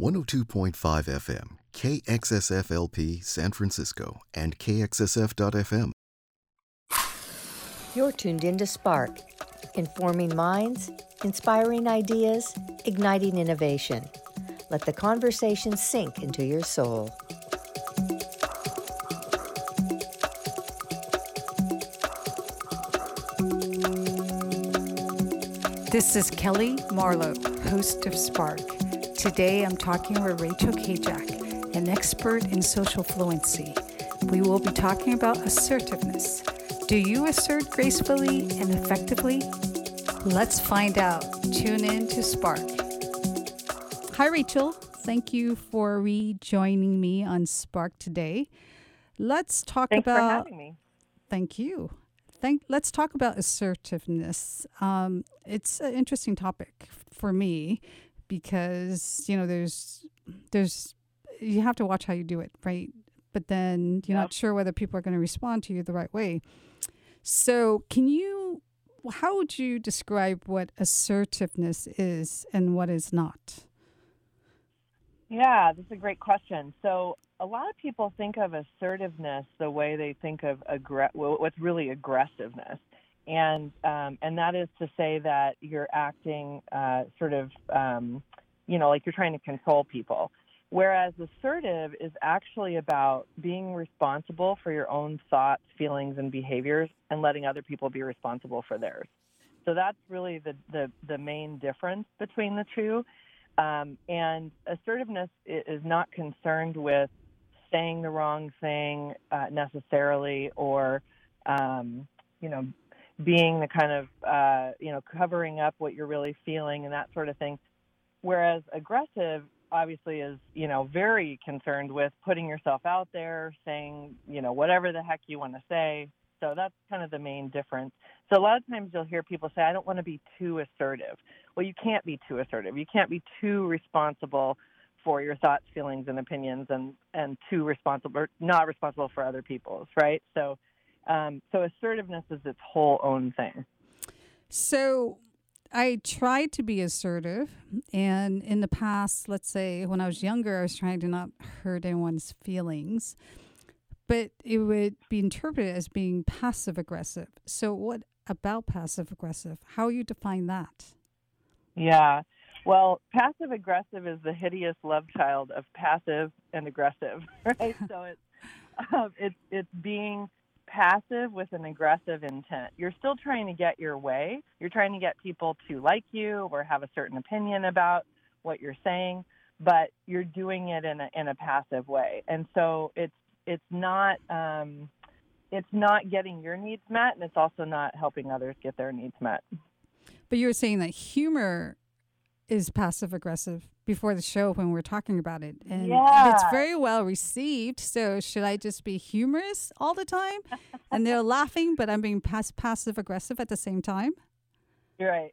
102.5 FM, KXSFLP San Francisco, and KXSF.FM. You're tuned into Spark, informing minds, inspiring ideas, igniting innovation. Let the conversation sink into your soul. This is Kelly Marlowe, host of Spark. Today I'm talking with Rachel Kajak, an expert in social fluency. We will be talking about assertiveness. Do you assert gracefully and effectively? Let's find out. Tune in to Spark. Hi, Rachel. Thank you for rejoining me on Spark today. Let's talk Thanks about. for having me. Thank you. Thank. Let's talk about assertiveness. Um, it's an interesting topic for me because you know there's there's you have to watch how you do it, right? But then you're Yep. not sure whether people are going to respond to you the right way. So, can you? How would you describe what assertiveness is and what is not? Yeah, that's a great question. So, a lot of people think of assertiveness the way they think of aggre- what's really aggressiveness, and um, and that is to say that you're acting uh, sort of, um, you know, like you're trying to control people. Whereas assertive is actually about being responsible for your own thoughts, feelings, and behaviors, and letting other people be responsible for theirs. So that's really the the, the main difference between the two. Um, and assertiveness is not concerned with saying the wrong thing uh, necessarily, or um, you know, being the kind of uh, you know covering up what you're really feeling and that sort of thing. Whereas aggressive obviously is you know very concerned with putting yourself out there, saying you know whatever the heck you want to say. So that's kind of the main difference. So a lot of times you'll hear people say, "I don't want to be too assertive." Well, you can't be too assertive. You can't be too responsible for your thoughts, feelings, and opinions, and and too responsible, or not responsible for other people's, right? So, um, so assertiveness is its whole own thing. So I tried to be assertive. And in the past, let's say when I was younger, I was trying to not hurt anyone's feelings. But it would be interpreted as being passive aggressive. So, what about passive aggressive? How you define that? Yeah. Well, passive aggressive is the hideous love child of passive and aggressive, right? so it's um, it's it's being passive with an aggressive intent. You're still trying to get your way. You're trying to get people to like you or have a certain opinion about what you're saying, but you're doing it in a in a passive way. And so it's it's not um, it's not getting your needs met, and it's also not helping others get their needs met. But you were saying that humor is passive aggressive before the show when we were talking about it. And it's very well received. So, should I just be humorous all the time? and they're laughing, but I'm being pass- passive aggressive at the same time? You're right.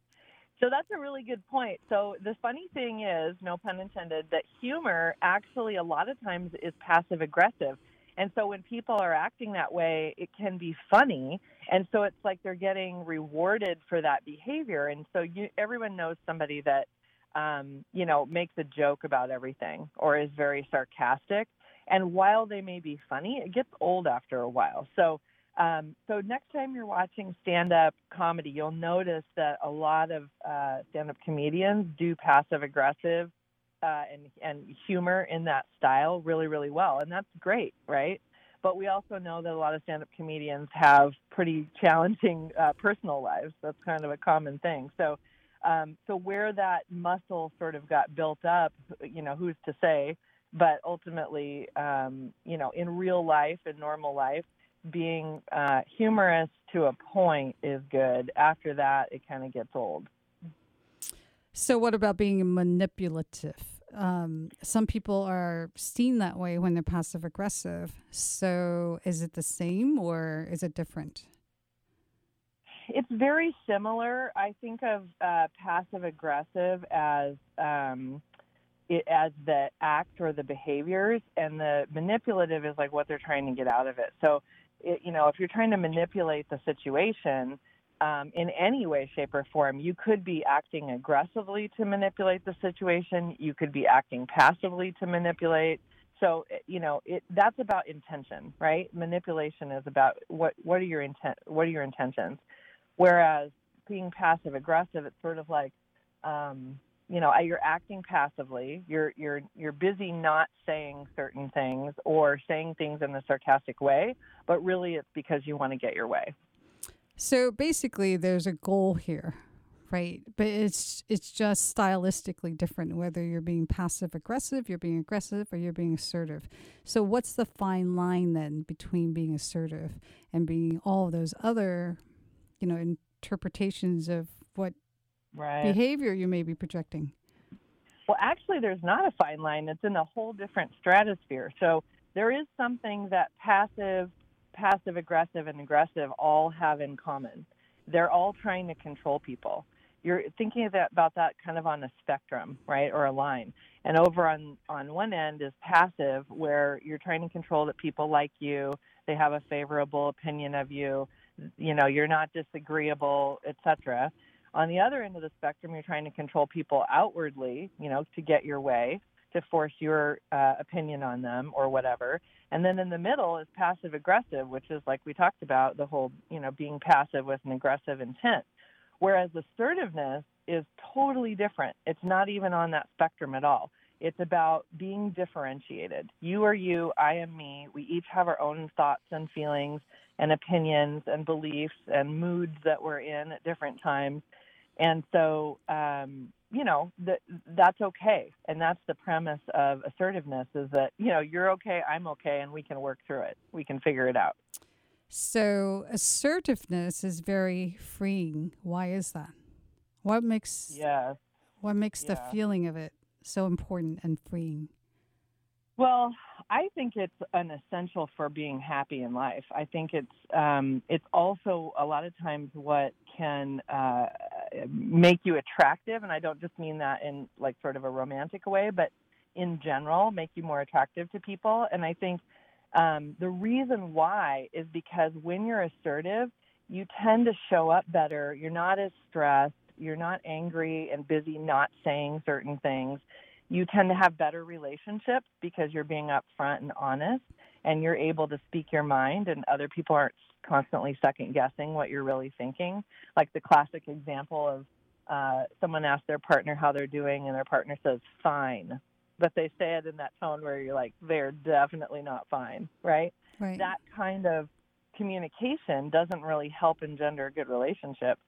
So that's a really good point. So the funny thing is, no pun intended, that humor actually a lot of times is passive aggressive. And so when people are acting that way, it can be funny. And so it's like they're getting rewarded for that behavior. And so you, everyone knows somebody that, um, you know, makes a joke about everything or is very sarcastic. And while they may be funny, it gets old after a while. So um, so next time you're watching stand-up comedy, you'll notice that a lot of uh, stand-up comedians do passive-aggressive uh, and and humor in that style really, really well, and that's great, right? But we also know that a lot of stand-up comedians have pretty challenging uh, personal lives. That's kind of a common thing. So, um, so where that muscle sort of got built up, you know, who's to say? But ultimately, um, you know, in real life, in normal life being uh, humorous to a point is good. After that, it kind of gets old. So, what about being manipulative? Um, some people are seen that way when they're passive aggressive. So, is it the same or is it different? It's very similar. I think of uh, passive aggressive as um, it, as the act or the behaviors, and the manipulative is like what they're trying to get out of it. So, it, you know, if you're trying to manipulate the situation, um, in any way, shape, or form. You could be acting aggressively to manipulate the situation. You could be acting passively to manipulate. So you know it, that's about intention, right? Manipulation is about what what are your intent what are your intentions, whereas being passive aggressive, it's sort of like um, you know you're acting passively. You're you're you're busy not saying certain things or saying things in a sarcastic way, but really it's because you want to get your way. So basically, there's a goal here, right? But it's it's just stylistically different whether you're being passive aggressive, you're being aggressive, or you're being assertive. So what's the fine line then between being assertive and being all those other, you know, interpretations of what right. behavior you may be projecting? Well, actually, there's not a fine line. It's in a whole different stratosphere. So there is something that passive passive aggressive and aggressive all have in common. They're all trying to control people. You're thinking that, about that kind of on a spectrum, right, or a line. And over on on one end is passive, where you're trying to control that people like you, they have a favorable opinion of you, you know, you're not disagreeable, etc. On the other end of the spectrum, you're trying to control people outwardly, you know, to get your way, to force your uh, opinion on them or whatever. And then in the middle is passive aggressive, which is like we talked about the whole, you know, being passive with an aggressive intent. Whereas assertiveness is totally different. It's not even on that spectrum at all. It's about being differentiated. You are you, I am me. We each have our own thoughts and feelings and opinions and beliefs and moods that we're in at different times. And so, um, you know that that's okay. And that's the premise of assertiveness is that you know you're okay i'm okay and we can work through it. We can figure it out. So assertiveness is very freeing. Why is that? What makes yeah what makes yeah. the feeling of it so important and freeing well I think it's an essential for being happy in life. I think it's um, it's also a lot of times what can uh, make you attractive, and I don't just mean that in like sort of a romantic way, but in general, make you more attractive to people. And I think um, the reason why is because when you're assertive, you tend to show up better. You're not as stressed. You're not angry and busy not saying certain things you tend to have better relationships because you're being upfront and honest and you're able to speak your mind and other people aren't constantly second guessing what you're really thinking. Like the classic example of uh, someone asks their partner how they're doing and their partner says fine. But they say it in that tone where you're like they're definitely not fine right, right. that kind of communication doesn't really help engender a good relationship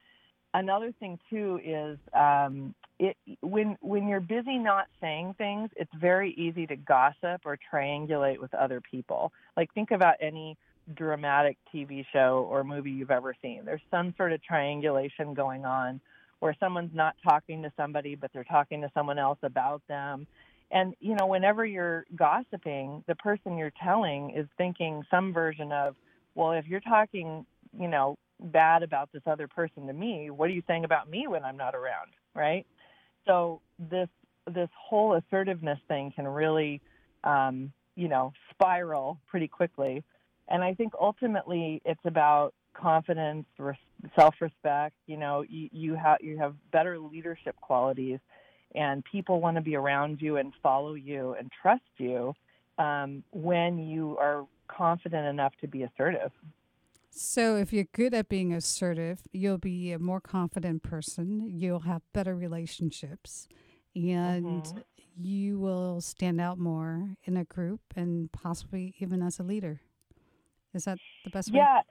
another thing too is um, it when when you're busy not saying things, it's very easy to gossip or triangulate with other people. Like think about any dramatic TV show or movie you've ever seen. There's some sort of triangulation going on where someone's not talking to somebody but they're talking to someone else about them. And you know, whenever you're gossiping, the person you're telling is thinking some version of, well, if you're talking, you know, bad about this other person to me, what are you saying about me when I'm not around, right? So this this whole assertiveness thing can really, um, you know, spiral pretty quickly. And I think ultimately it's about confidence, self-respect. You know, you, you have you have better leadership qualities, and people want to be around you and follow you and trust you um, when you are confident enough to be assertive. So, if you're good at being assertive, you'll be a more confident person. You'll have better relationships, and mm-hmm. you will stand out more in a group and possibly even as a leader. Is that the best way? Yeah,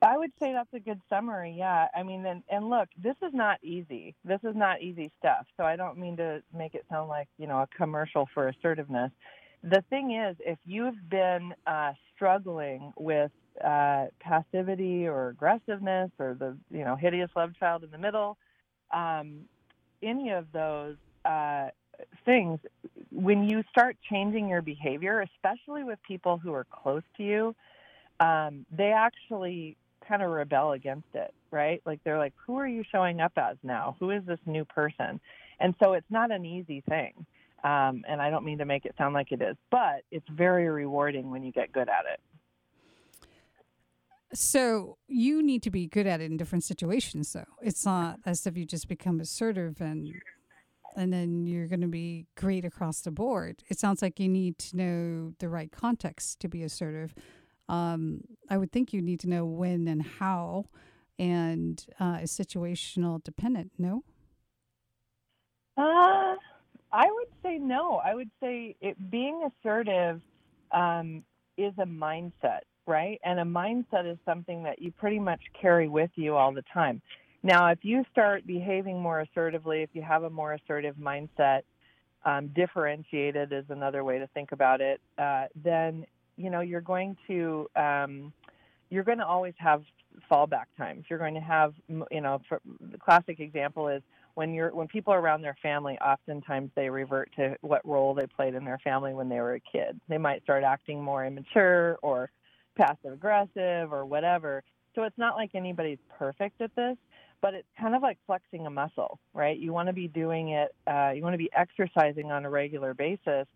I would say that's a good summary. Yeah, I mean, and, and look, this is not easy. This is not easy stuff. So I don't mean to make it sound like you know a commercial for assertiveness. The thing is, if you've been uh, struggling with uh, passivity or aggressiveness or the you know hideous love child in the middle, um, any of those uh, things, when you start changing your behavior, especially with people who are close to you, um, they actually kind of rebel against it, right? Like they're like, who are you showing up as now? Who is this new person? And so it's not an easy thing. Um, and I don't mean to make it sound like it is, but it's very rewarding when you get good at it. So you need to be good at it in different situations, though. It's not as if you just become assertive and and then you're going to be great across the board. It sounds like you need to know the right context to be assertive. Um, I would think you need to know when and how, and uh, is situational dependent. No. Uh, I would say no. I would say it, being assertive um, is a mindset, right? And a mindset is something that you pretty much carry with you all the time. Now, if you start behaving more assertively, if you have a more assertive mindset, um, differentiated is another way to think about it. Uh, then you know you're going to um, you're going to always have fallback times. You're going to have you know for, the classic example is when you're when people are around their family. Oftentimes they revert to what role they played in their family when they were a kid. They might start acting more immature or passive aggressive or whatever. So it's not like anybody's perfect at this but it's kind of like flexing a muscle, right? You want to be doing it, uh, you want to be exercising on a regular basis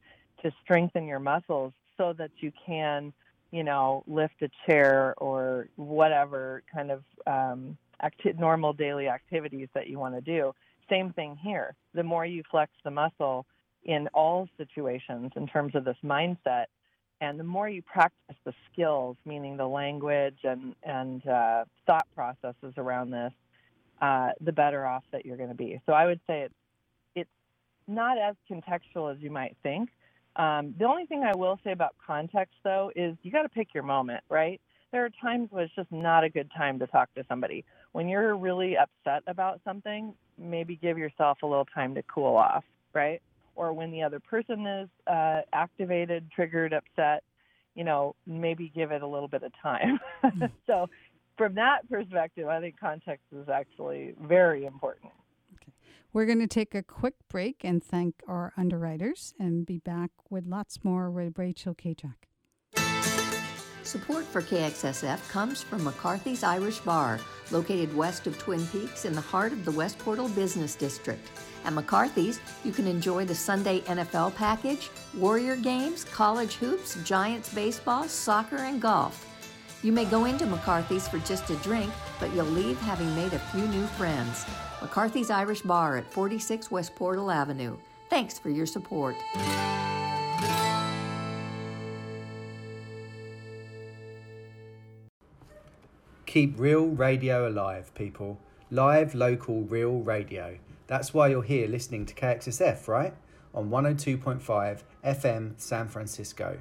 to strengthen your muscles so that you can, you know, lift a chair or whatever kind of um, acti- normal daily activities that you want to do. Same thing here. The more you flex the muscle in all situations in terms of this mindset, and the more you practice the skills, meaning the language and and uh, thought processes around this, uh, the better off that you're going to be. So I would say it's it's not as contextual as you might think. Um, the only thing I will say about context, though, is you got to pick your moment, right? There are times when it's just not a good time to talk to somebody. When you're really upset about something, maybe give yourself a little time to cool off, right? Or when the other person is uh, activated, triggered, upset, you know, maybe give it a little bit of time. Hmm. so from that perspective, I think context is actually very important. Okay. We're going to take a quick break and thank our underwriters and be back with lots more with Rachel Kajak. Support for KXSF comes from McCarthy's Irish Bar, located west of Twin Peaks in the heart of the West Portal Business District. At McCarthy's, you can enjoy the Sunday NFL package, Warrior games, college hoops, Giants baseball, soccer, and golf. You may go into McCarthy's for just a drink, but you'll leave having made a few new friends. McCarthy's Irish Bar at 46 West Portal Avenue. Thanks for your support. Keep real radio alive, people. Live, local, real radio. That's why you're here listening to KXSF, right? On 102.5 FM San Francisco.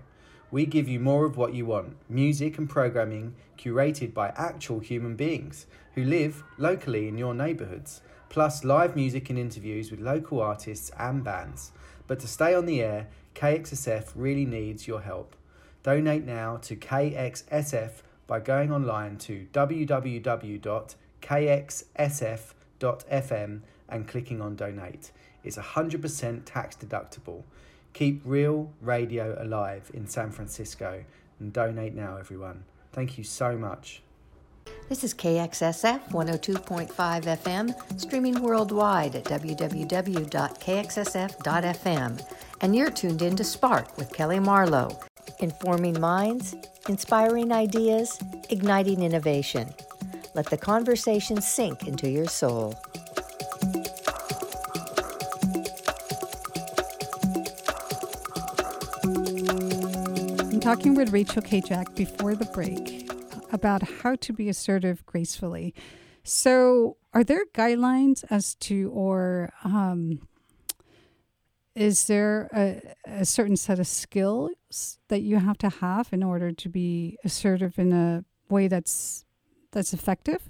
We give you more of what you want music and programming curated by actual human beings who live locally in your neighbourhoods, plus live music and interviews with local artists and bands. But to stay on the air, KXSF really needs your help. Donate now to KXSF by going online to www.kxsf.fm and clicking on donate. It's 100% tax deductible. Keep real radio alive in San Francisco and donate now, everyone. Thank you so much. This is KXSF 102.5 FM, streaming worldwide at www.kxsf.fm. And you're tuned in to Spark with Kelly Marlowe, informing minds, inspiring ideas, igniting innovation. Let the conversation sink into your soul. I'm talking with Rachel Kajak before the break about how to be assertive gracefully. So, are there guidelines as to, or um, is there a, a certain set of skills that you have to have in order to be assertive in a way that's that's effective?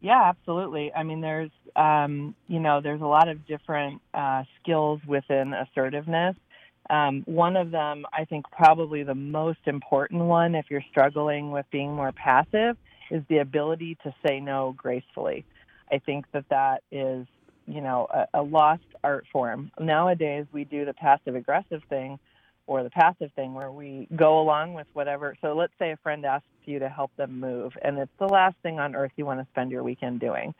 Yeah, absolutely. I mean, there's um, you know, there's a lot of different uh, skills within assertiveness. Um, one of them, I think, probably the most important one, if you're struggling with being more passive, is the ability to say no gracefully. I think that that is, you know, a, a lost art form. Nowadays, we do the passive aggressive thing or the passive thing where we go along with whatever. So let's say a friend asks you to help them move, and it's the last thing on earth you want to spend your weekend doing.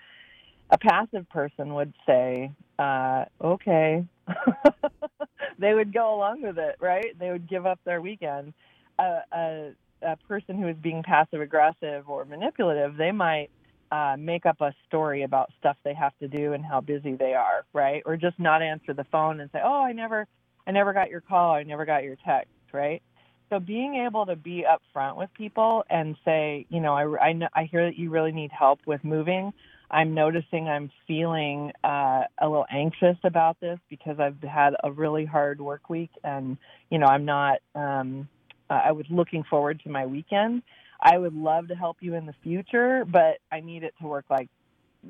A passive person would say, uh, okay. they would go along with it, right? They would give up their weekend. Uh, a, a person who is being passive aggressive or manipulative, they might uh, make up a story about stuff they have to do and how busy they are, right? Or just not answer the phone and say, "Oh, I never, I never got your call. I never got your text," right? So being able to be upfront with people and say, you know, I, I, know, I hear that you really need help with moving. I'm noticing I'm feeling uh, a little anxious about this because I've had a really hard work week, and you know, I'm not. Um, I was looking forward to my weekend. I would love to help you in the future, but I need it to work like,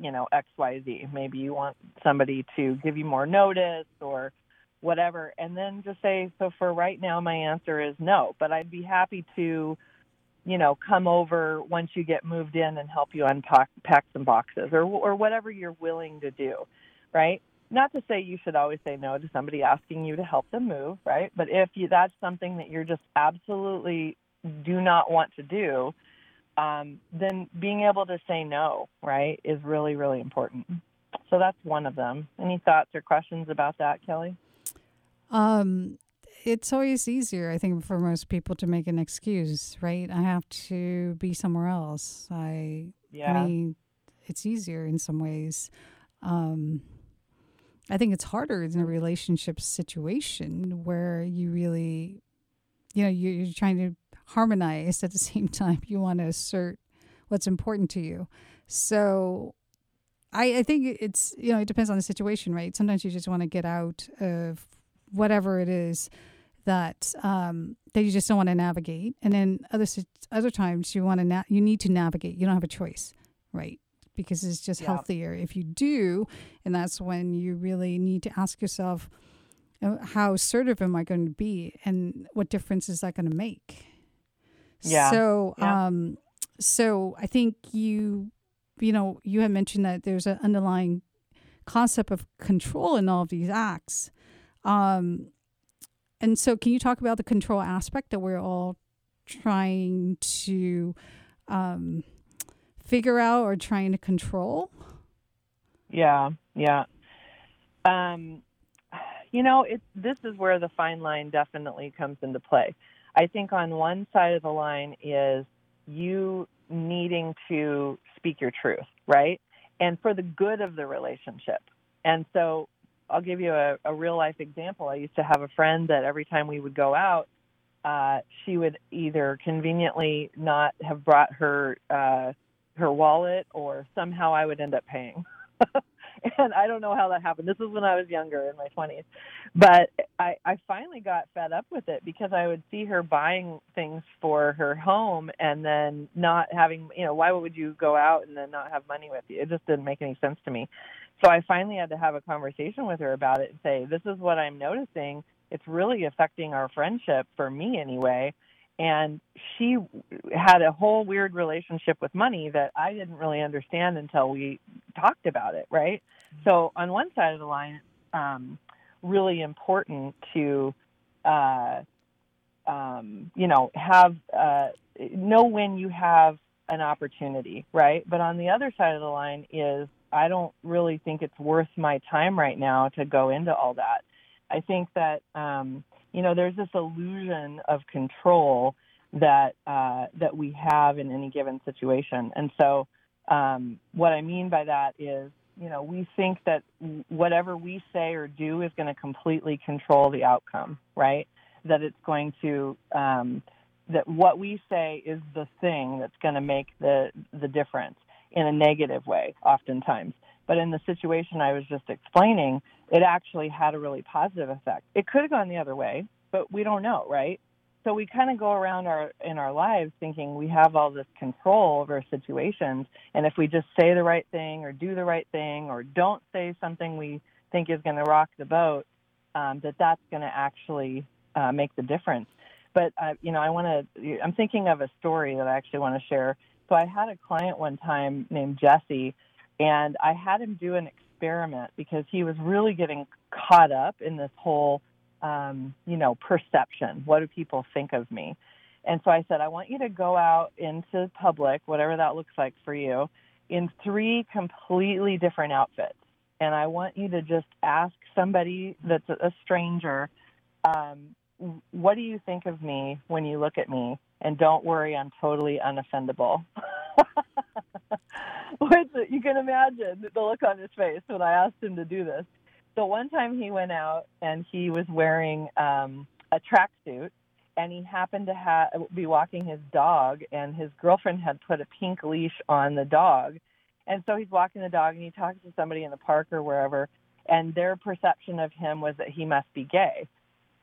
you know, X, Y, Z. Maybe you want somebody to give you more notice or whatever, and then just say, so for right now, my answer is no, but I'd be happy to, you know, come over once you get moved in and help you unpack pack some boxes or or whatever you're willing to do, right? Not to say you should always say no to somebody asking you to help them move, right? But if you, that's something that you're just absolutely do not want to do, um, then being able to say no, right, is really, really important. So that's one of them. Any thoughts or questions about that, Kelly? Um, it's always easier, I think, for most people to make an excuse, right? I have to be somewhere else. I, yeah. I mean, it's easier in some ways. Um, I think it's harder in a relationship situation where you really, you know, you're, you're trying to harmonize at the same time. You want to assert what's important to you. So I, I think it's, you know, it depends on the situation, right? Sometimes you just want to get out of whatever it is that um, that you just don't want to navigate, and then other other times you want to na- you need to navigate. You don't have a choice, right? Because it's just yeah. healthier if you do, and that's when you really need to ask yourself, uh, how assertive am I going to be, and what difference is that going to make? Yeah. So, yeah. um, so I think you, you know, you had mentioned that there's an underlying concept of control in all of these acts. Um, and so, can you talk about the control aspect that we're all trying to um, figure out or trying to control? Yeah, yeah. Um, you know, it, this is where the fine line definitely comes into play. I think on one side of the line is you needing to speak your truth, right? And for the good of the relationship. And so I'll give you a, a real life example. I used to have a friend that every time we would go out, uh, she would either conveniently not have brought her uh, her wallet, or somehow I would end up paying. and I don't know how that happened. This was when I was younger in my 20s. But I I finally got fed up with it because I would see her buying things for her home and then not having, you know, why would you go out and then not have money with you? It just didn't make any sense to me. So I finally had to have a conversation with her about it and say, this is what I'm noticing. It's really affecting our friendship for me anyway. And she had a whole weird relationship with money that I didn't really understand until we talked about it, right? So on one side of the line, um, really important to, uh, um, you know, have uh, know when you have an opportunity, right? But on the other side of the line is I don't really think it's worth my time right now to go into all that. I think that um, you know there's this illusion of control that uh, that we have in any given situation, and so um, what I mean by that is you know we think that whatever we say or do is going to completely control the outcome, right? That it's going to um, that what we say is the thing that's going to make the the difference in a negative way, oftentimes. But in the situation I was just explaining, it actually had a really positive effect. It could have gone the other way, but we don't know, right? So we kind of go around our in our lives thinking we have all this control over situations, and if we just say the right thing or do the right thing or don't say something we think is going to rock the boat, um, that that's going to actually uh, make the difference. But uh, you know, I want to. I'm thinking of a story that I actually want to share so I had a client one time named Jesse, and I had him do an experiment because he was really getting caught up in this whole, um, you know, perception. What do people think of me? And so I said, I want you to go out into public, whatever that looks like for you, in three completely different outfits. And I want you to just ask somebody that's a stranger, um, what do you think of me when you look at me? and don't worry, I'm totally unoffendable. Which you can imagine the look on his face when I asked him to do this. So one time he went out and he was wearing um, a tracksuit, and he happened to ha- be walking his dog, and his girlfriend had put a pink leash on the dog, and so he's walking the dog, and he talks to somebody in the park or wherever, and their perception of him was that he must be gay,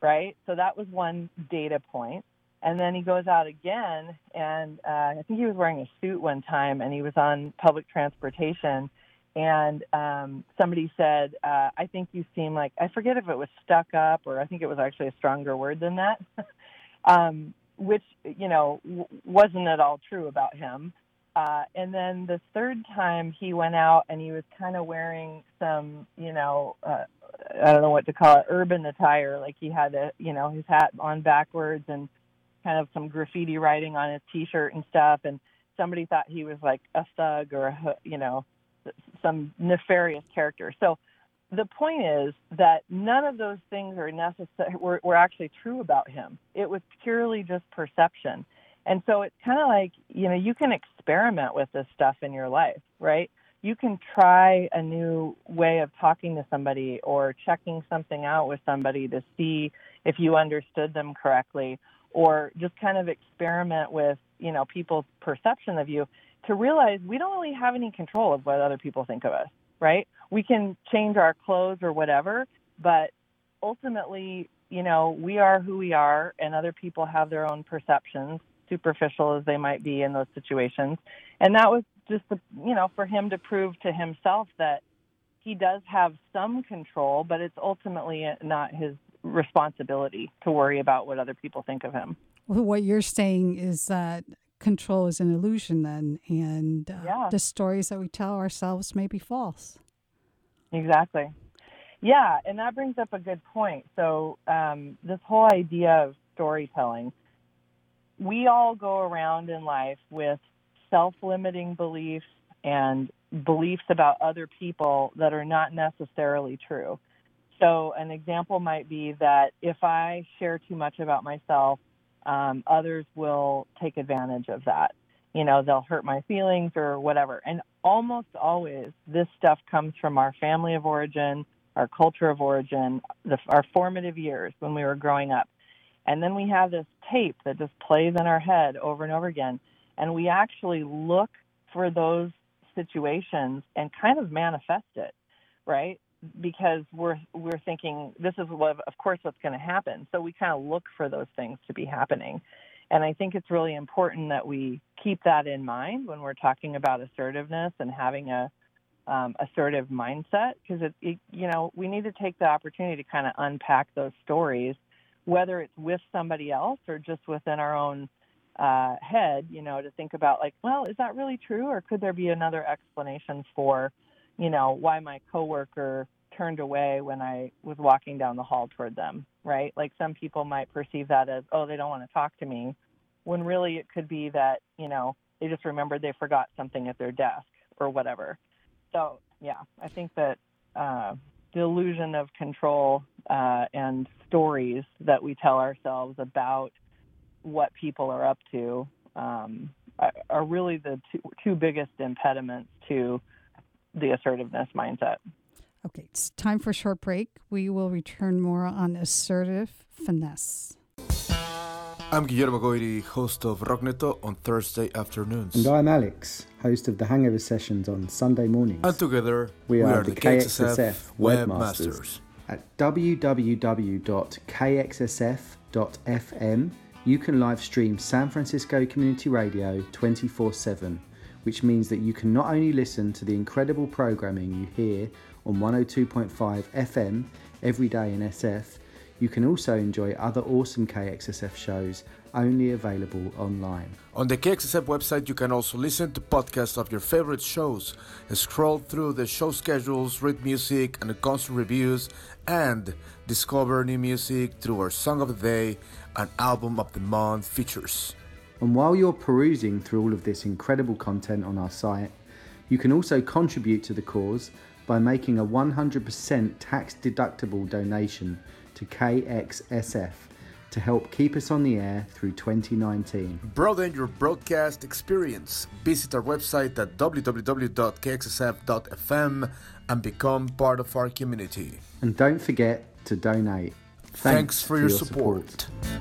right? So that was one data point. And then he goes out again, and uh, I think he was wearing a suit one time, and he was on public transportation. And um, somebody said, uh, "I think you seem like I forget if it was stuck up or I think it was actually a stronger word than that." um, which you know w- wasn't at all true about him. Uh, and then the third time he went out and he was kind of wearing some, you know, uh, I don't know what to call it, urban attire. Like he had a, you know, his hat on backwards and kind of some graffiti writing on his t-shirt and stuff. And somebody thought he was like a thug or a, you know, some nefarious character. So the point is that none of those things are necessary were, were actually true about him. It was purely just perception. And so it's kind of like, you know, you can experiment with this stuff in your life, right? You can try a new way of talking to somebody or checking something out with somebody to see if you understood them correctly or just kind of experiment with, you know, people's perception of you to realize we don't really have any control of what other people think of us, right? We can change our clothes or whatever, but ultimately, you know, we are who we are and other people have their own perceptions superficial as they might be in those situations. And that was just, the, you know, for him to prove to himself that he does have some control, but it's ultimately not his responsibility to worry about what other people think of him. Well, what you're saying is that control is an illusion, then, and uh, yeah. the stories that we tell ourselves may be false. Exactly. Yeah, and that brings up a good point. So, um, this whole idea of storytelling, we all go around in life with self limiting beliefs and beliefs about other people that are not necessarily true. So, an example might be that if I share too much about myself, um, others will take advantage of that. You know, they'll hurt my feelings or whatever. And almost always, this stuff comes from our family of origin, our culture of origin, the, our formative years when we were growing up. And then we have this tape that just plays in our head over and over again. And we actually look for those situations and kind of manifest it, right? Because we're we're thinking this is what of course what's going to happen. So we kind of look for those things to be happening. And I think it's really important that we keep that in mind when we're talking about assertiveness and having a um, assertive mindset because it, it, you know, we need to take the opportunity to kind of unpack those stories whether it's with somebody else or just within our own uh, head, you know, to think about like, well, is that really true, or could there be another explanation for, you know, why my coworker turned away when I was walking down the hall toward them, right? Like some people might perceive that as, oh, they don't want to talk to me, when really it could be that, you know, they just remembered they forgot something at their desk or whatever. So yeah, I think that uh, the illusion of control uh, and stories that we tell ourselves about what people are up to um, are really the two, two biggest impediments to the assertiveness mindset. Okay, it's time for a short break. We will return more on assertive finesse. I'm Guillermo Goiri, host of Rockneto on Thursday afternoons. And I'm Alex, host of the Hangover Sessions on Sunday mornings. And together, we, we are, are, the KXSF, KXSF webmasters. webmasters. At www.kxsf.fm, you can live stream San Francisco Community Radio 24 7, which means that you can not only listen to the incredible programming you hear on 102.5 FM every day in SF, you can also enjoy other awesome KXSF shows only available online. On the KXSF website, you can also listen to podcasts of your favorite shows, scroll through the show schedules, read music and concert reviews, and discover new music through our Song of the Day and Album of the Month features. And while you're perusing through all of this incredible content on our site, you can also contribute to the cause by making a 100% tax deductible donation to KXSF. to help keep us on the air through 2019. Broaden your broadcast experience. Visit our website at www.kxsf.fm and become part of our community. And don't forget to donate. Thanks, Thanks for, for, your, your support. support.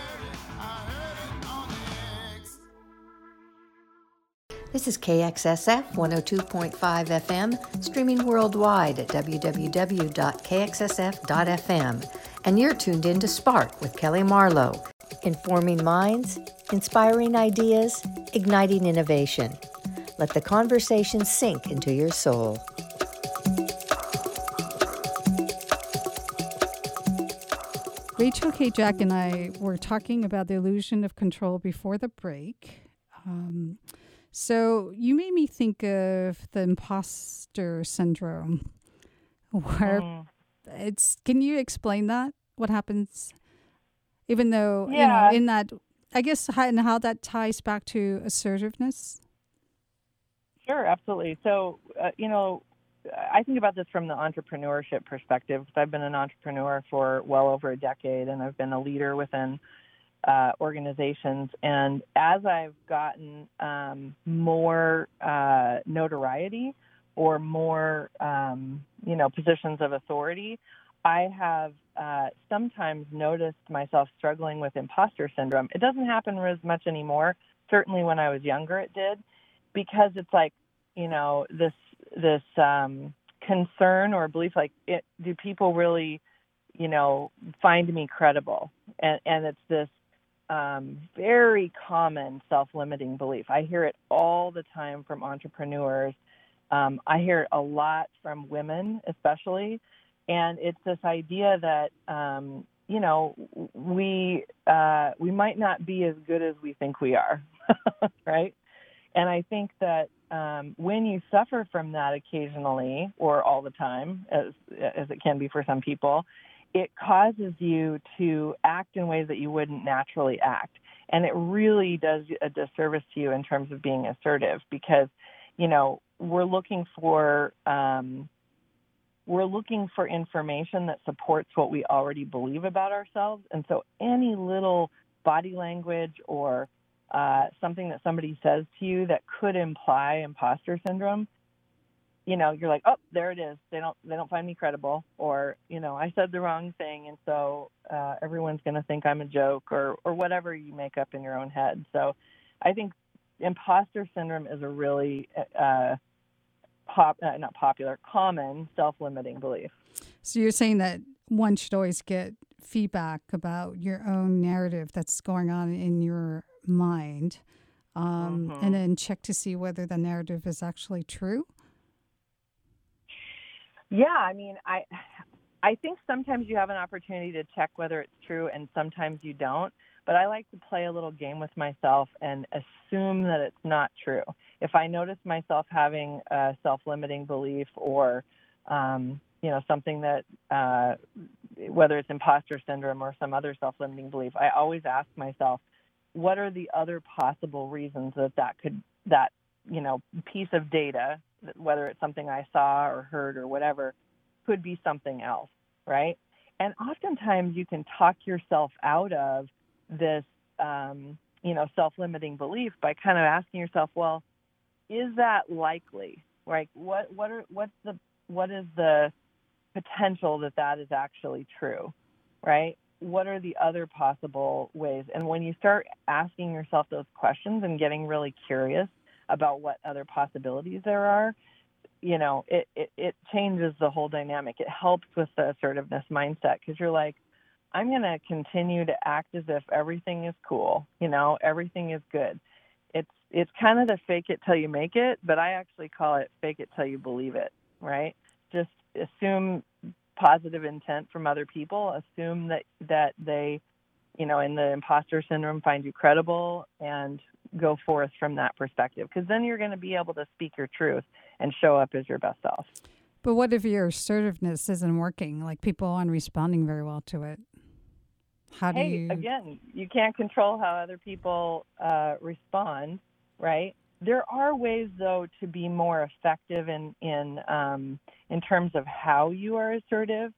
This is KXSF 102.5 FM, streaming worldwide at www.kxsf.fm. And you're tuned in to Spark with Kelly Marlowe, informing minds, inspiring ideas, igniting innovation. Let the conversation sink into your soul. Rachel Kajak and I were talking about the illusion of control before the break. Um, so you made me think of the imposter syndrome, where mm. it's. Can you explain that? What happens? Even though yeah. you know, in that, I guess, how, and how that ties back to assertiveness. Sure, absolutely. So, uh, you know, I think about this from the entrepreneurship perspective. I've been an entrepreneur for well over a decade, and I've been a leader within uh, organizations. And as I've gotten um, more uh, notoriety or more, um, you know, positions of authority, I have uh, sometimes noticed myself struggling with imposter syndrome. It doesn't happen as much anymore. Certainly, when I was younger, it did, because it's like, you know, this this um, concern or belief, like, it, do people really, you know, find me credible? And and it's this um, very common self limiting belief. I hear it all the time from entrepreneurs. Um, I hear it a lot from women, especially. And it's this idea that, um, you know, we, uh, we might not be as good as we think we are, right? And I think that um, when you suffer from that occasionally or all the time, as, as it can be for some people, it causes you to act in ways that you wouldn't naturally act. And it really does a disservice to you in terms of being assertive because, you know, we're looking for um, we're looking for information that supports what we already believe about ourselves. And so any little body language or uh, something that somebody says to you that could imply imposter syndrome you know you're like oh there it is. They don't they don't find me credible or you know i said the wrong thing and so uh, everyone's going to think i'm a joke or or whatever you make up in your own head. So i think imposter syndrome is a really uh, pop uh, not popular common self-limiting belief. So you're saying that one should always get feedback about your own narrative that's going on in your mind um, mm-hmm. and then check to see whether the narrative is actually true yeah, I mean, I I think sometimes you have an opportunity to check whether it's true and sometimes you don't. But I like to play a little game with myself and assume that it's not true. If I notice myself having a self-limiting belief or um, you know something that uh, whether it's imposter syndrome or some other self-limiting belief, I always ask myself, what are the other possible reasons that that could that you know piece of data whether it's something I saw or heard or whatever, could be something else, right? And oftentimes you can talk yourself out of this, um, you know, self-limiting belief by kind of asking yourself, well, is that likely? Right? What what are what's the what is the potential that that is actually true? Right? What are the other possible ways? And when you start asking yourself those questions and getting really curious about what other possibilities there are, you know, it, it, it changes the whole dynamic. It helps with the assertiveness mindset because you're like, I'm going to continue to act as if everything is cool, you know, everything is good. It's it's kind of the fake it till you make it, but I actually call it fake it till you believe it, right? Just assume positive intent from other people, assume that that they you know, in the imposter syndrome, find you credible and go forth from that perspective. Because then you're going to be able to speak your truth and show up as your best self. But what if your assertiveness isn't working? Like people aren't responding very well to it. How do hey, you? again, you can't control how other people uh, respond, right? There are ways, though, to be more effective in in um, in terms of how you are assertive.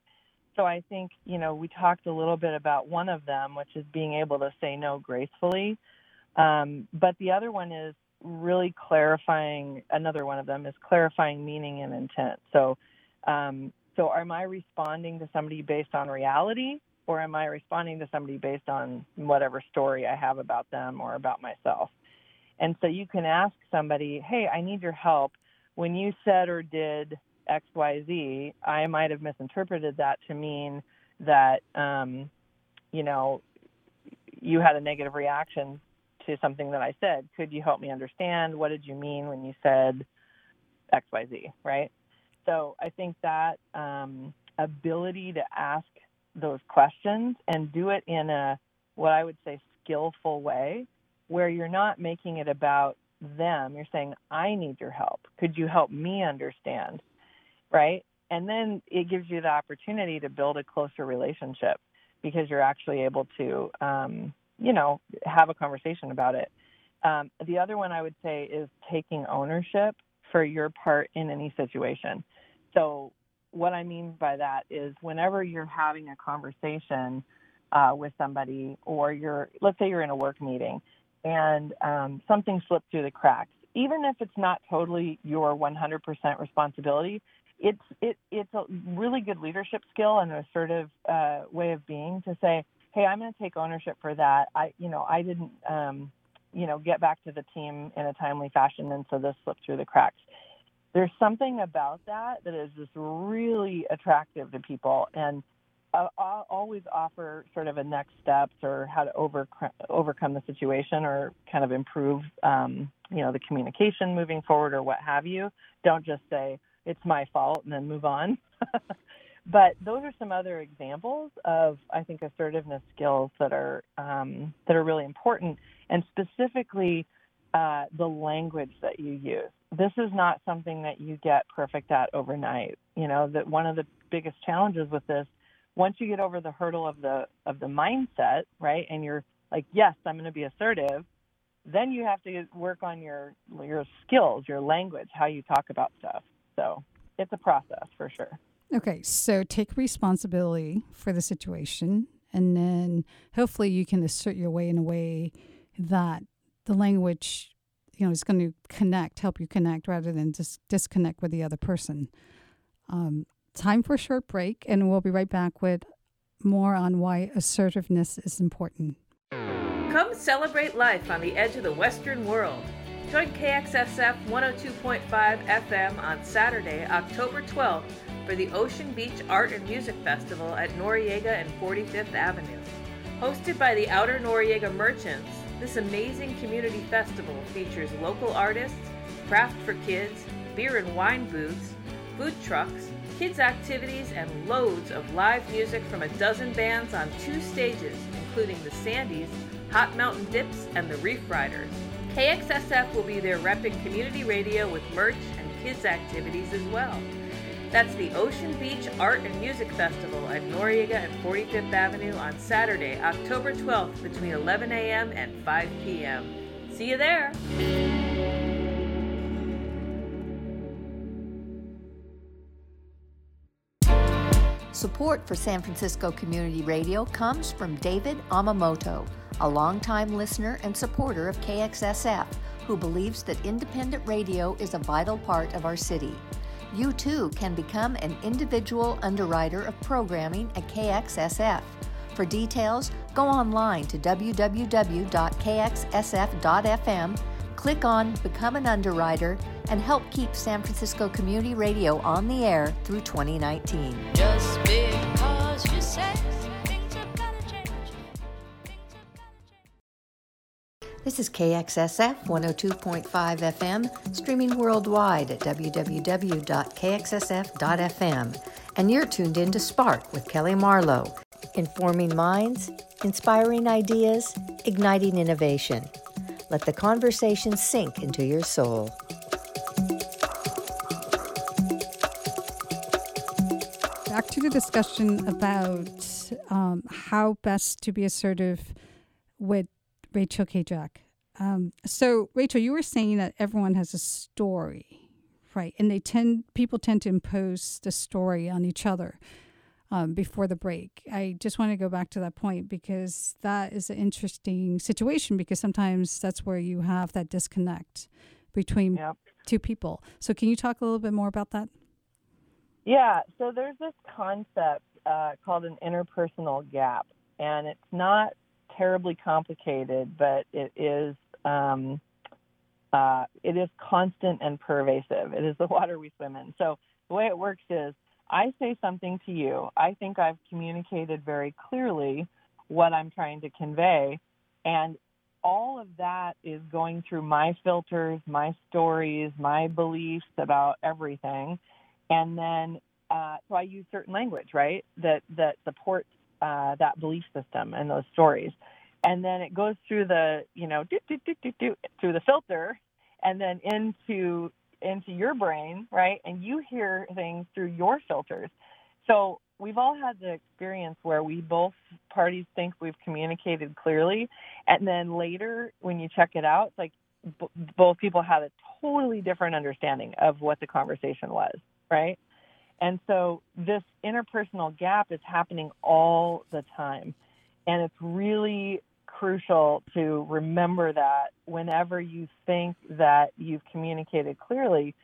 So I think you know we talked a little bit about one of them, which is being able to say no gracefully. Um, but the other one is really clarifying. Another one of them is clarifying meaning and intent. So, um, so am I responding to somebody based on reality, or am I responding to somebody based on whatever story I have about them or about myself? And so you can ask somebody, hey, I need your help. When you said or did XYZ, I might have misinterpreted that to mean that, um, you know, you had a negative reaction to something that I said. Could you help me understand? What did you mean when you said XYZ, right? So I think that um, ability to ask those questions and do it in a, what I would say, skillful way where you're not making it about them. You're saying, I need your help. Could you help me understand? Right? And then it gives you the opportunity to build a closer relationship because you're actually able to, um, you know, have a conversation about it. Um, the other one I would say is taking ownership for your part in any situation. So, what I mean by that is whenever you're having a conversation uh, with somebody, or you're, let's say you're in a work meeting and um, something slipped through the cracks, even if it's not totally your 100% responsibility, it's it, it's a really good leadership skill and an assertive uh, way of being to say, hey, I'm going to take ownership for that. I you know I didn't um, you know get back to the team in a timely fashion, and so this slipped through the cracks. There's something about that that is just really attractive to people, and I'll always offer sort of a next steps or how to over, overcome the situation or kind of improve, um, you know, the communication moving forward or what have you. Don't just say it's my fault and then move on. but those are some other examples of, I think, assertiveness skills that are um, that are really important, and specifically uh, the language that you use. This is not something that you get perfect at overnight. You know that one of the biggest challenges with this once you get over the hurdle of the of the mindset, right, and you're like, yes, I'm going to be assertive, then you have to work on your your skills, your language, how you talk about stuff. So it's a process for sure. Okay, so take responsibility for the situation, and then hopefully you can assert your way in a way that the language, you know, is going to connect, help you connect, rather than just disconnect with the other person. Um, time for a short break, and we'll be right back with more on why assertiveness is important. Come celebrate life on the edge of the Western world. Join KXSF 102.5 FM on Saturday, October 12th for the Ocean Beach Art and Music Festival at Noriega and 45th Avenue. Hosted by the Outer Noriega Merchants, this amazing community festival features local artists, craft for kids, beer and wine booths, food trucks, kids' activities, and loads of live music from a dozen bands on two stages, including the Sandys, Hot Mountain Dips, and the Reef Riders. KXSF will be there repping community radio with merch and kids' activities as well. That's the Ocean Beach Art and Music Festival at Noriega and 45th Avenue on Saturday, October 12th between 11 a.m. and 5 p.m. See you there! Support for San Francisco Community Radio comes from David Amamoto, a longtime listener and supporter of KXSF, who believes that independent radio is a vital part of our city. You too can become an individual underwriter of programming at KXSF. For details, go online to www.kxsf.fm, click on Become an Underwriter, and help keep San Francisco Community Radio on the air through 2019. This is KXSF 102.5 FM, streaming worldwide at www.kxsf.fm. And you're tuned in to Spark with Kelly Marlowe. informing minds, inspiring ideas, igniting innovation. Let the conversation sink into your soul. Back to the discussion about um, how best to be assertive with Rachel Kajak. Um, so, Rachel, you were saying that everyone has a story, right? And they tend people tend to impose the story on each other um, before the break. I just want to go back to that point because that is an interesting situation because sometimes that's where you have that disconnect between Yep. two people. So, can you talk a little bit more about that? Yeah, so there's this concept uh, called an interpersonal gap, and it's not terribly complicated, but it is um, uh, it is constant and pervasive. It is the water we swim in. So the way it works is, I say something to you. I think I've communicated very clearly what I'm trying to convey, and all of that is going through my filters, my stories, my beliefs about everything and then uh, so I use certain language, right, that that supports uh, that belief system and those stories, and then it goes through the you know do, do, do, do, do, through the filter, and then into into your brain, right, and you hear things through your filters. So we've all had the experience where we both parties think we've communicated clearly, and then later when you check it out, it's like b- both people had a totally different understanding of what the conversation was right? And so this interpersonal gap is happening all the time. And it's really crucial to remember that whenever you think that you've communicated clearly,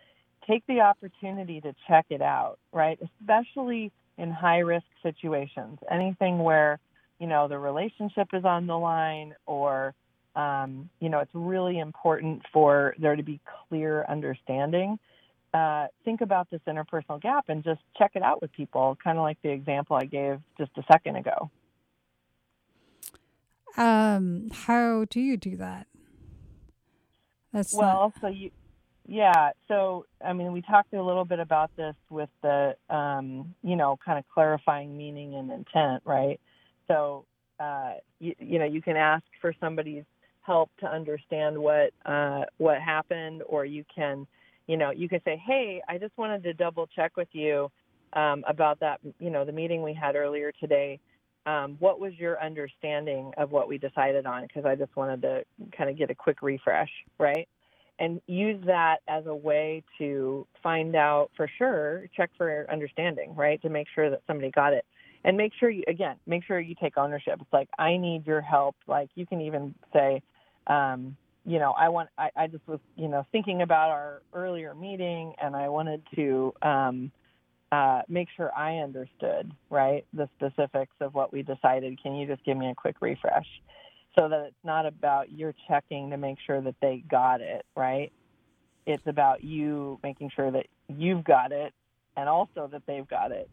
take the opportunity to check it out, right? Especially in high risk situations, anything where, you know, the relationship is on the line or, um, you know, it's really important for there to be clear understanding uh, think about this interpersonal gap and just check it out with people, kind of like the example I gave just a second ago. Um, how do you do that? That's not- Well, so you, yeah. So I mean, we talked a little bit about this with the, um, you know, kind of clarifying meaning and intent, right? So, uh, you, you know, you can ask for somebody's help to understand what uh, what happened, or you can, you know, you can say, hey, I just wanted to double check with you um, about that, you know, the meeting we had earlier today. Um, what was your understanding of what we decided on? Because I just wanted to kind of get a quick refresh, right? And use that as a way to find out for sure, check for understanding, right? To make sure that somebody got it. And make sure you, again, make sure you take ownership. It's like, I need your help. Like, you can even say, um, you know, I want, I, I just was, you know, thinking about our earlier meeting and I wanted to, um, uh, make sure I understood, right, the specifics of what we decided. Can you just give me a quick refresh? So that it's not about you're checking to make sure that they got it, right? It's about you making sure that you've got it and also that they've got it.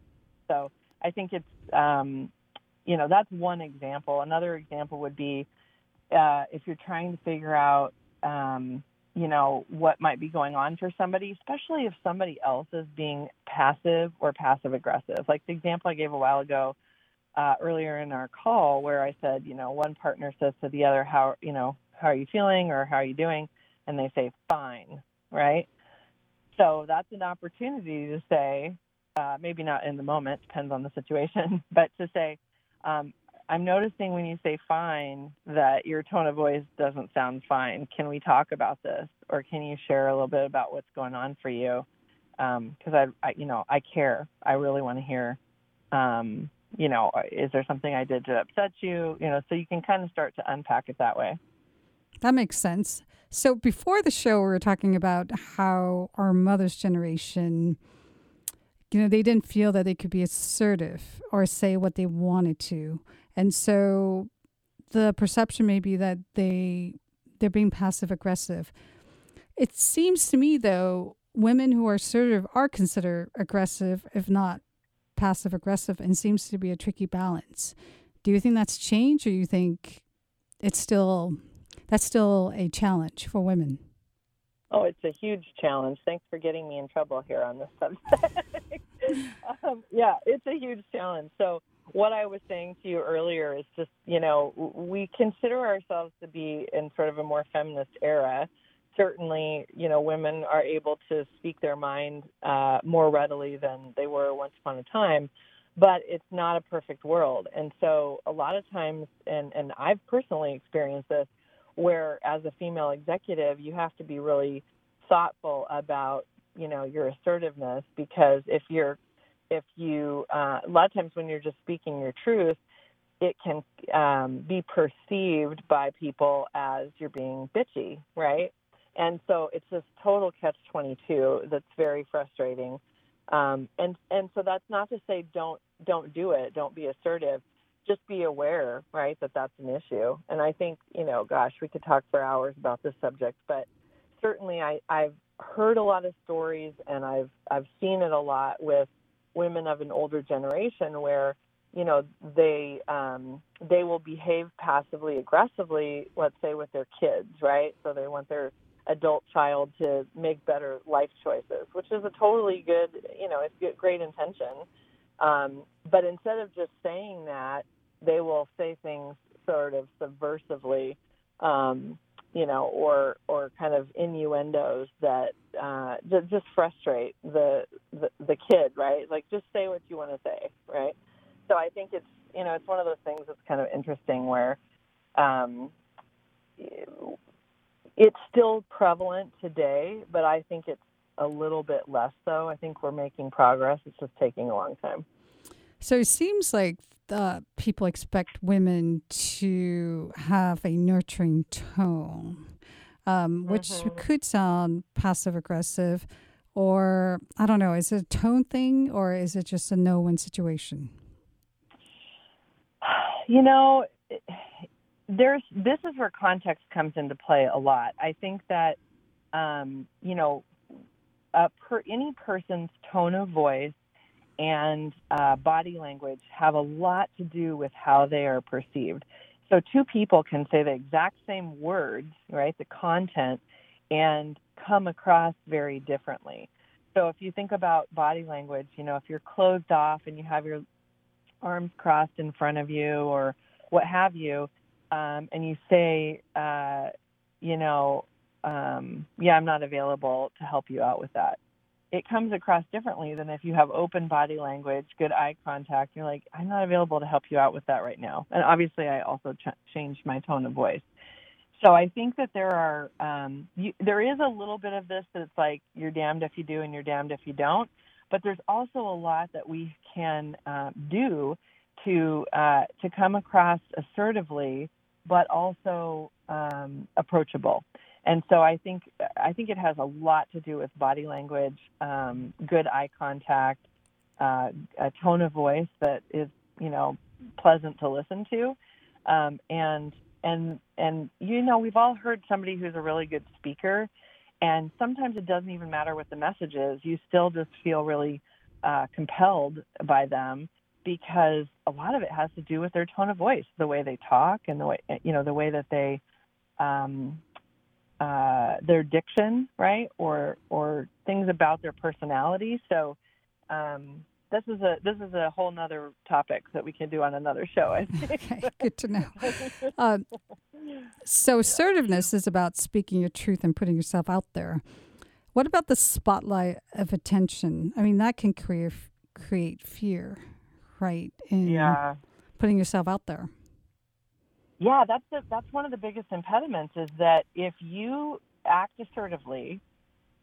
So I think it's, um, you know, that's one example. Another example would be uh, if you're trying to figure out, um, you know, what might be going on for somebody, especially if somebody else is being passive or passive aggressive. Like the example I gave a while ago uh, earlier in our call, where I said, you know, one partner says to the other, how, you know, how are you feeling or how are you doing? And they say, fine, right? So that's an opportunity to say, uh, maybe not in the moment, depends on the situation, but to say, um, I'm noticing when you say fine that your tone of voice doesn't sound fine. Can we talk about this, or can you share a little bit about what's going on for you? Because I, I, you know, I care. I really want to hear. Um, you know, is there something I did to upset you? You know, so you can kind of start to unpack it that way. That makes sense. So before the show, we were talking about how our mother's generation, you know, they didn't feel that they could be assertive or say what they wanted to, and so the perception may be that they they're being passive aggressive. It seems to me, though, women who are assertive are considered aggressive, if not passive aggressive, and seems to be a tricky balance. Do you think that's changed, or you think it's still that's still a challenge for women? Oh, it's a huge challenge. Thanks for getting me in trouble here on this subject. um, yeah, it's a huge challenge. So what I was saying to you earlier is just, you know, we consider ourselves to be in sort of a more feminist era. Certainly, you know, women are able to speak their mind uh, more readily than they were once upon a time, but it's not a perfect world. And so, a lot of times, and, and I've personally experienced this, where as a female executive, you have to be really thoughtful about, you know, your assertiveness because if you're if you uh, a lot of times when you're just speaking your truth it can um, be perceived by people as you're being bitchy right? And so it's this total catch 22 that's very frustrating. Um, and and so that's not to say don't don't do it don't be assertive. Just be aware right that that's an issue. And i think you know gosh we could talk for hours about this subject but certainly i i've heard a lot of stories and i've i've seen it a lot with women of an older generation where you know they um, they will behave passively aggressively let's say with their kids right? So they want their adult child to make better life choices which is a totally good you know it's great intention. Um, but instead of just saying that they will say things sort of subversively um, you know, or or kind of innuendos that uh, that just frustrate the, the the kid, right? Like just say what you want to say, right? So I think it's you know it's one of those things that's kind of interesting where um, it's still prevalent today, but I think it's a little bit less so. I think we're making progress. It's just taking a long time. So it seems like uh, people expect women to have a nurturing tone, um, which mm-hmm. could sound passive aggressive, or I don't know. Is it a tone thing, or is it just a no win situation? You know, there's this is where context comes into play a lot. I think that um, you know, per any person's tone of voice and uh, body language have a lot to do with how they are perceived. So, two people can say the exact same words, right, the content, and come across very differently. So, if you think about body language, you know, if you're closed off and you have your arms crossed in front of you or what have you, um, and you say, uh, you know, um, yeah, I'm not available to help you out with that it comes across differently than if you have open body language, good eye contact. You're like, I'm not available to help you out with that right now. And obviously, I also ch- changed my tone of voice. So I think that there are um, you, there is a little bit of this that's like you're damned if you do and you're damned if you don't. But there's also a lot that we can uh, do to uh, to come across assertively, but also um, approachable. And so I think I think it has a lot to do with body language, um, good eye contact, uh, a tone of voice that is you know pleasant to listen to, um, and and and you know we've all heard somebody who's a really good speaker, and sometimes it doesn't even matter what the message is. You still just feel really uh, compelled by them because a lot of it has to do with their tone of voice, the way they talk, and the way you know the way that they um, uh, their diction, right, or or things about their personality. So um, this is a this is a whole nother topic that we can do on another show. I think. okay, good to know. Um, so assertiveness is about speaking your truth and putting yourself out there. What about the spotlight of attention? I mean, that can create create fear, right? In yeah. putting yourself out there. Yeah, that's the, that's one of the biggest impediments is that if you act assertively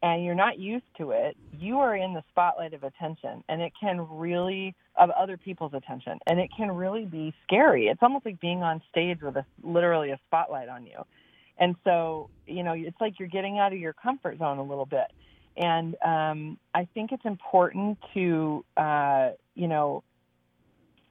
and you're not used to it, you are in the spotlight of attention and it can really of other people's attention and it can really be scary. It's almost like being on stage with a literally a spotlight on you. And so, you know, it's like you're getting out of your comfort zone a little bit. And um, I think it's important to, uh, you know,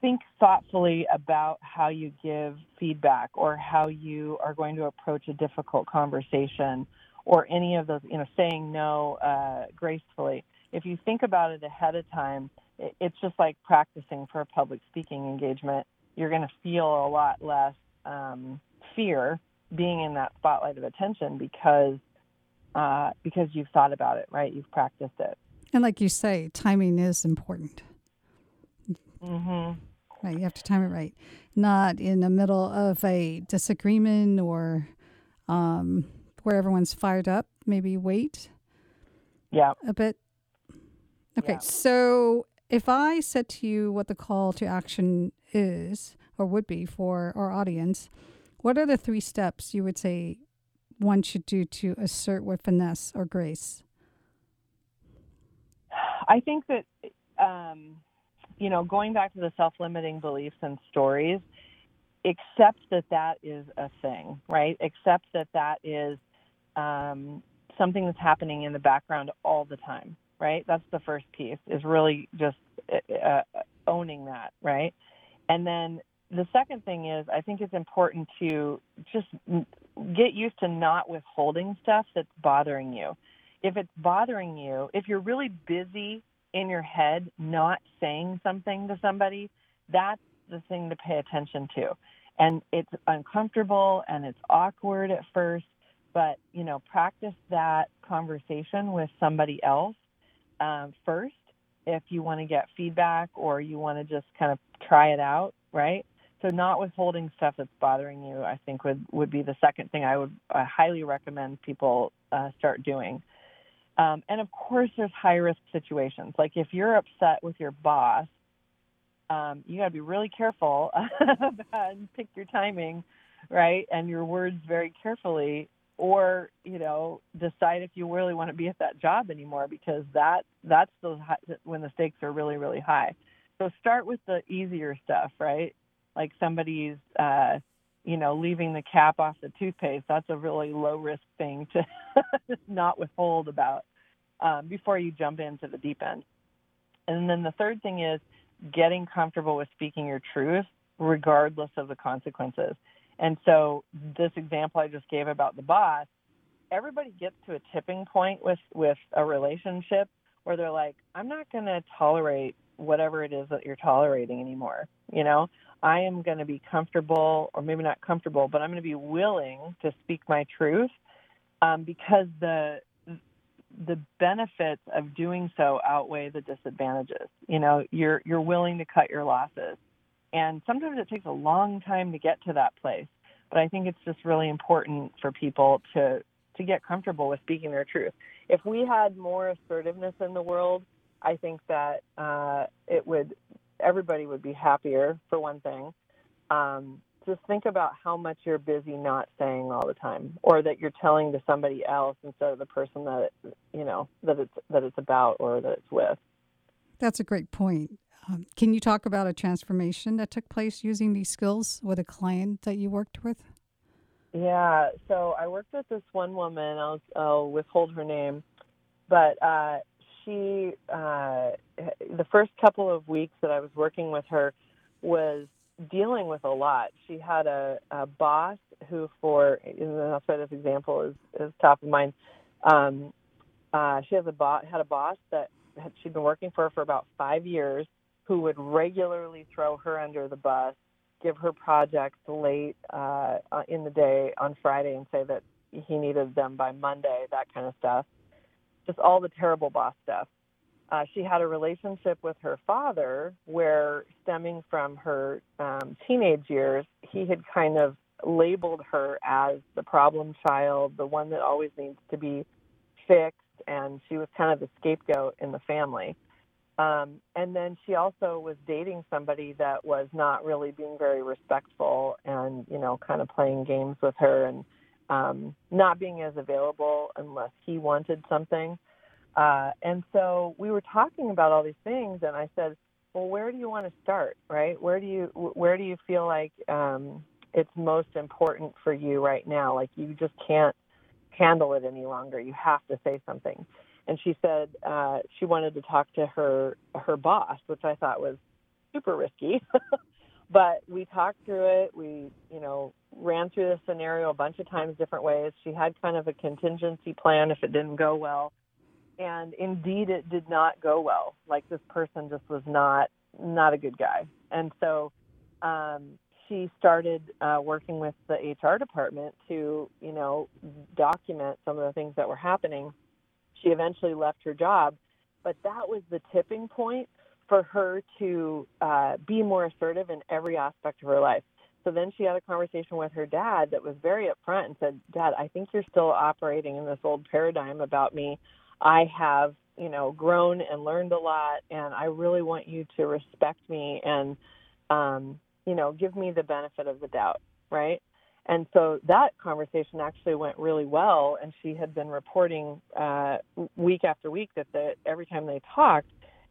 think thoughtfully about how you give feedback or how you are going to approach a difficult conversation or any of those, you know, saying no uh, gracefully. If you think about it ahead of time, it's just like practicing for a public speaking engagement. You're going to feel a lot less um, fear being in that spotlight of attention because uh, because you've thought about it, right? You've practiced it. And like you say, timing is important. Mm-hmm. Right, you have to time it right. Not in the middle of a disagreement or um, where everyone's fired up. Maybe wait. Yeah. A bit. Okay, Yeah. so if I said to you what the call to action is or would be for our audience, what are the three steps you would say one should do to assert with finesse or grace? I think that, um, you know, going back to the self limiting beliefs and stories, accept that that is a thing, right? Accept that that is um, something that's happening in the background all the time, right? That's the first piece, is really just uh, owning that, right? And then the second thing is, I think it's important to just get used to not withholding stuff that's bothering you. If it's bothering you, if you're really busy in your head not saying something to somebody, that's the thing to pay attention to. And it's uncomfortable and it's awkward at first, but you know, practice that conversation with somebody else um, first if you want to get feedback or you want to just kind of try it out, right? So not withholding stuff that's bothering you, I think would would be the second thing I would uh, highly recommend people uh, start doing. Um, and of course, there's high risk situations. Like if you're upset with your boss, um, you got to be really careful and pick your timing, right, and your words very carefully. Or you know, decide if you really want to be at that job anymore because that that's the high, when the stakes are really really high. So start with the easier stuff, right? Like somebody's, uh, you know, leaving the cap off the toothpaste. That's a really low risk thing to not withhold about um, before you jump into the deep end. And then the third thing is getting comfortable with speaking your truth, regardless of the consequences. And so, this example I just gave about the boss, everybody gets to a tipping point with with a relationship where they're like, I'm not going to tolerate whatever it is that you're tolerating anymore. You know, I am going to be comfortable, or maybe not comfortable, but I'm going to be willing to speak my truth um, because the the benefits of doing so outweigh the disadvantages. You know, you're you're willing to cut your losses. And sometimes it takes a long time to get to that place. But I think it's just really important for people to to get comfortable with speaking their truth. If we had more assertiveness in the world, I think that uh, it would everybody would be happier for one thing. Um, just think about how much you're busy not saying all the time, or that you're telling to somebody else instead of the person that it, you know that it's that it's about or that it's with. That's a great point. Um, can you talk about a transformation that took place using these skills with a client that you worked with? Yeah, so I worked with this one woman. I'll, I'll withhold her name, but uh, she, uh, the first couple of weeks that I was working with her, was dealing with a lot. She had a, a boss who, for I'll say this example is, is top of mind. Um, uh, she has a boss had a boss that had, she'd been working for for about five years, who would regularly throw her under the bus, give her projects late uh, in the day on Friday, and say that he needed them by Monday, that kind of stuff. Just all the terrible boss stuff. Uh, she had a relationship with her father where, stemming from her um, teenage years, he had kind of labeled her as the problem child, the one that always needs to be fixed, and she was kind of the scapegoat in the family. Um, and then she also was dating somebody that was not really being very respectful and, you know, kind of playing games with her and um, not being as available unless he wanted something. Uh, and so we were talking about all these things, and I said, "Well, where do you want to start? Right? Where do you where do you feel like um, it's most important for you right now? Like you just can't handle it any longer. You have to say something." And she said uh, she wanted to talk to her her boss, which I thought was super risky. but we talked through it. We, you know, ran through the scenario a bunch of times, different ways. She had kind of a contingency plan if it didn't go well and indeed it did not go well like this person just was not not a good guy and so um she started uh, working with the HR department to, you know, document some of the things that were happening. She eventually left her job, but that was the tipping point for her to uh, be more assertive in every aspect of her life. So then she had a conversation with her dad that was very upfront and said, Dad, I think you're still operating in this old paradigm about me. I have, you know, grown and learned a lot, and I really want you to respect me and, um, you know, give me the benefit of the doubt, right? And so that conversation actually went really well, and she had been reporting uh, week after week that the, every time they talked,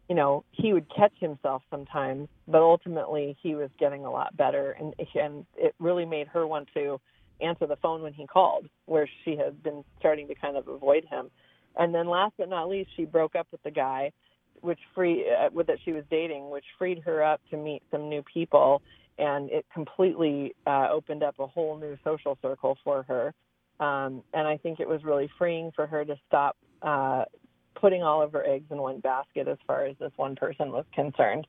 you know, he would catch himself sometimes, but ultimately he was getting a lot better, and and it really made her want to answer the phone when he called, where she had been starting to kind of avoid him. And then last but not least, she broke up with the guy, which free uh, with that she was dating, which freed her up to meet some new people and it completely uh, opened up a whole new social circle for her. Um, and I think it was really freeing for her to stop uh, putting all of her eggs in one basket as far as this one person was concerned.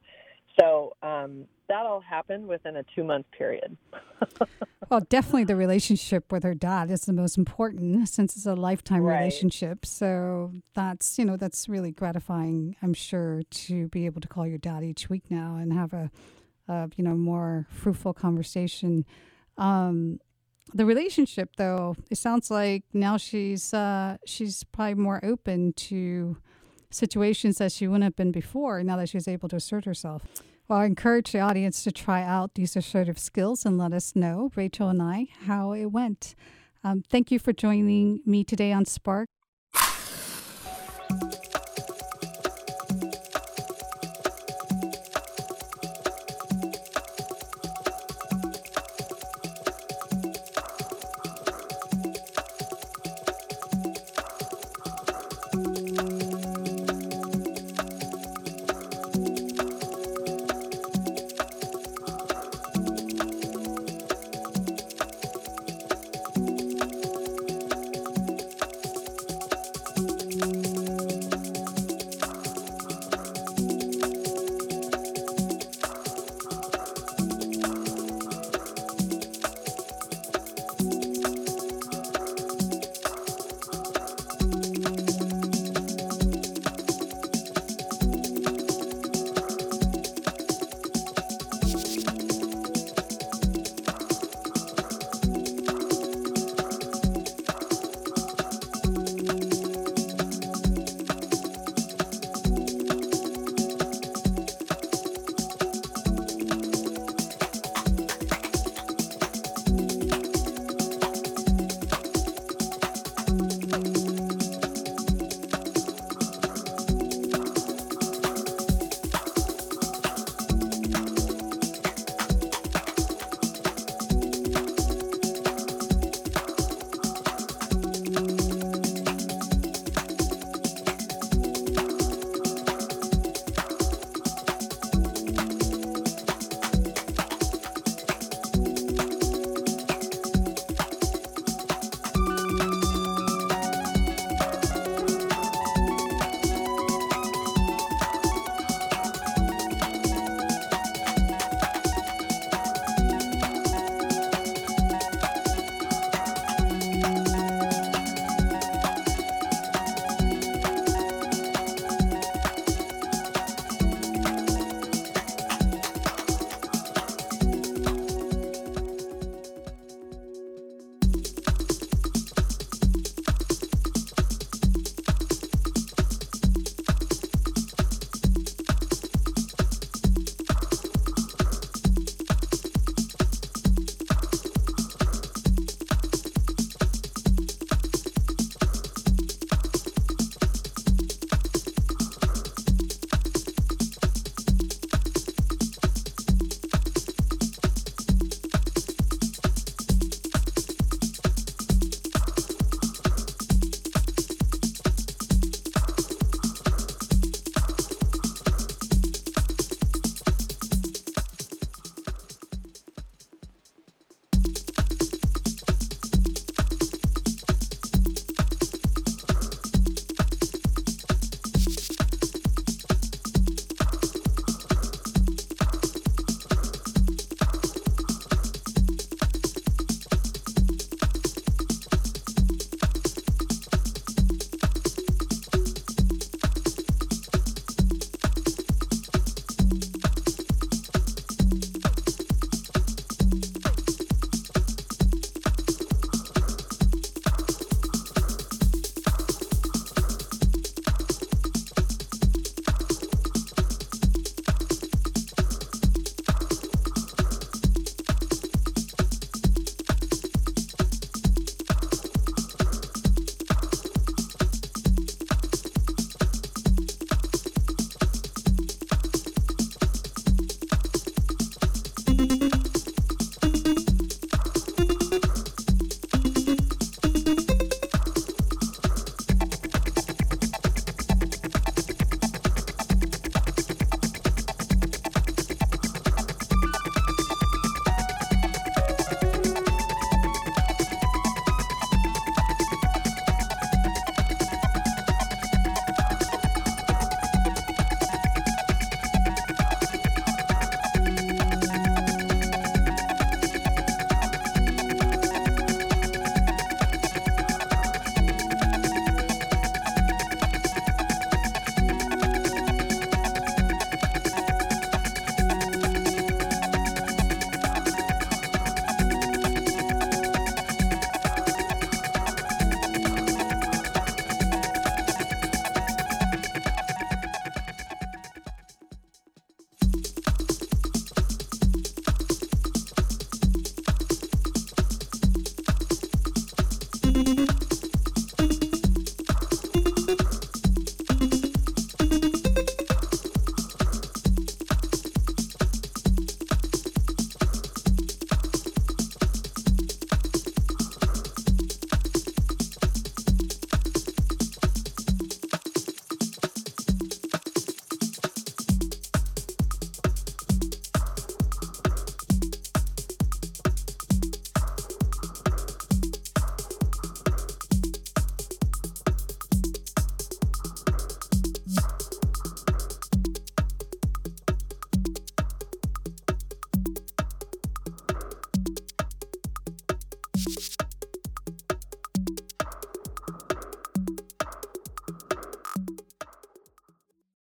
So um, that all happened within a two month period. well, definitely the relationship with her dad is the most important since it's a lifetime right. relationship. So that's, you know, that's really gratifying, I'm sure, to be able to call your dad each week now and have a of you know more fruitful conversation. Um, the relationship, though, it sounds like now she's uh, she's probably more open to situations that she wouldn't have been before. Now that she's able to assert herself. Well, I encourage the audience to try out these assertive skills and let us know, Rachel and I, how it went. Um, thank you for joining me today on Spark.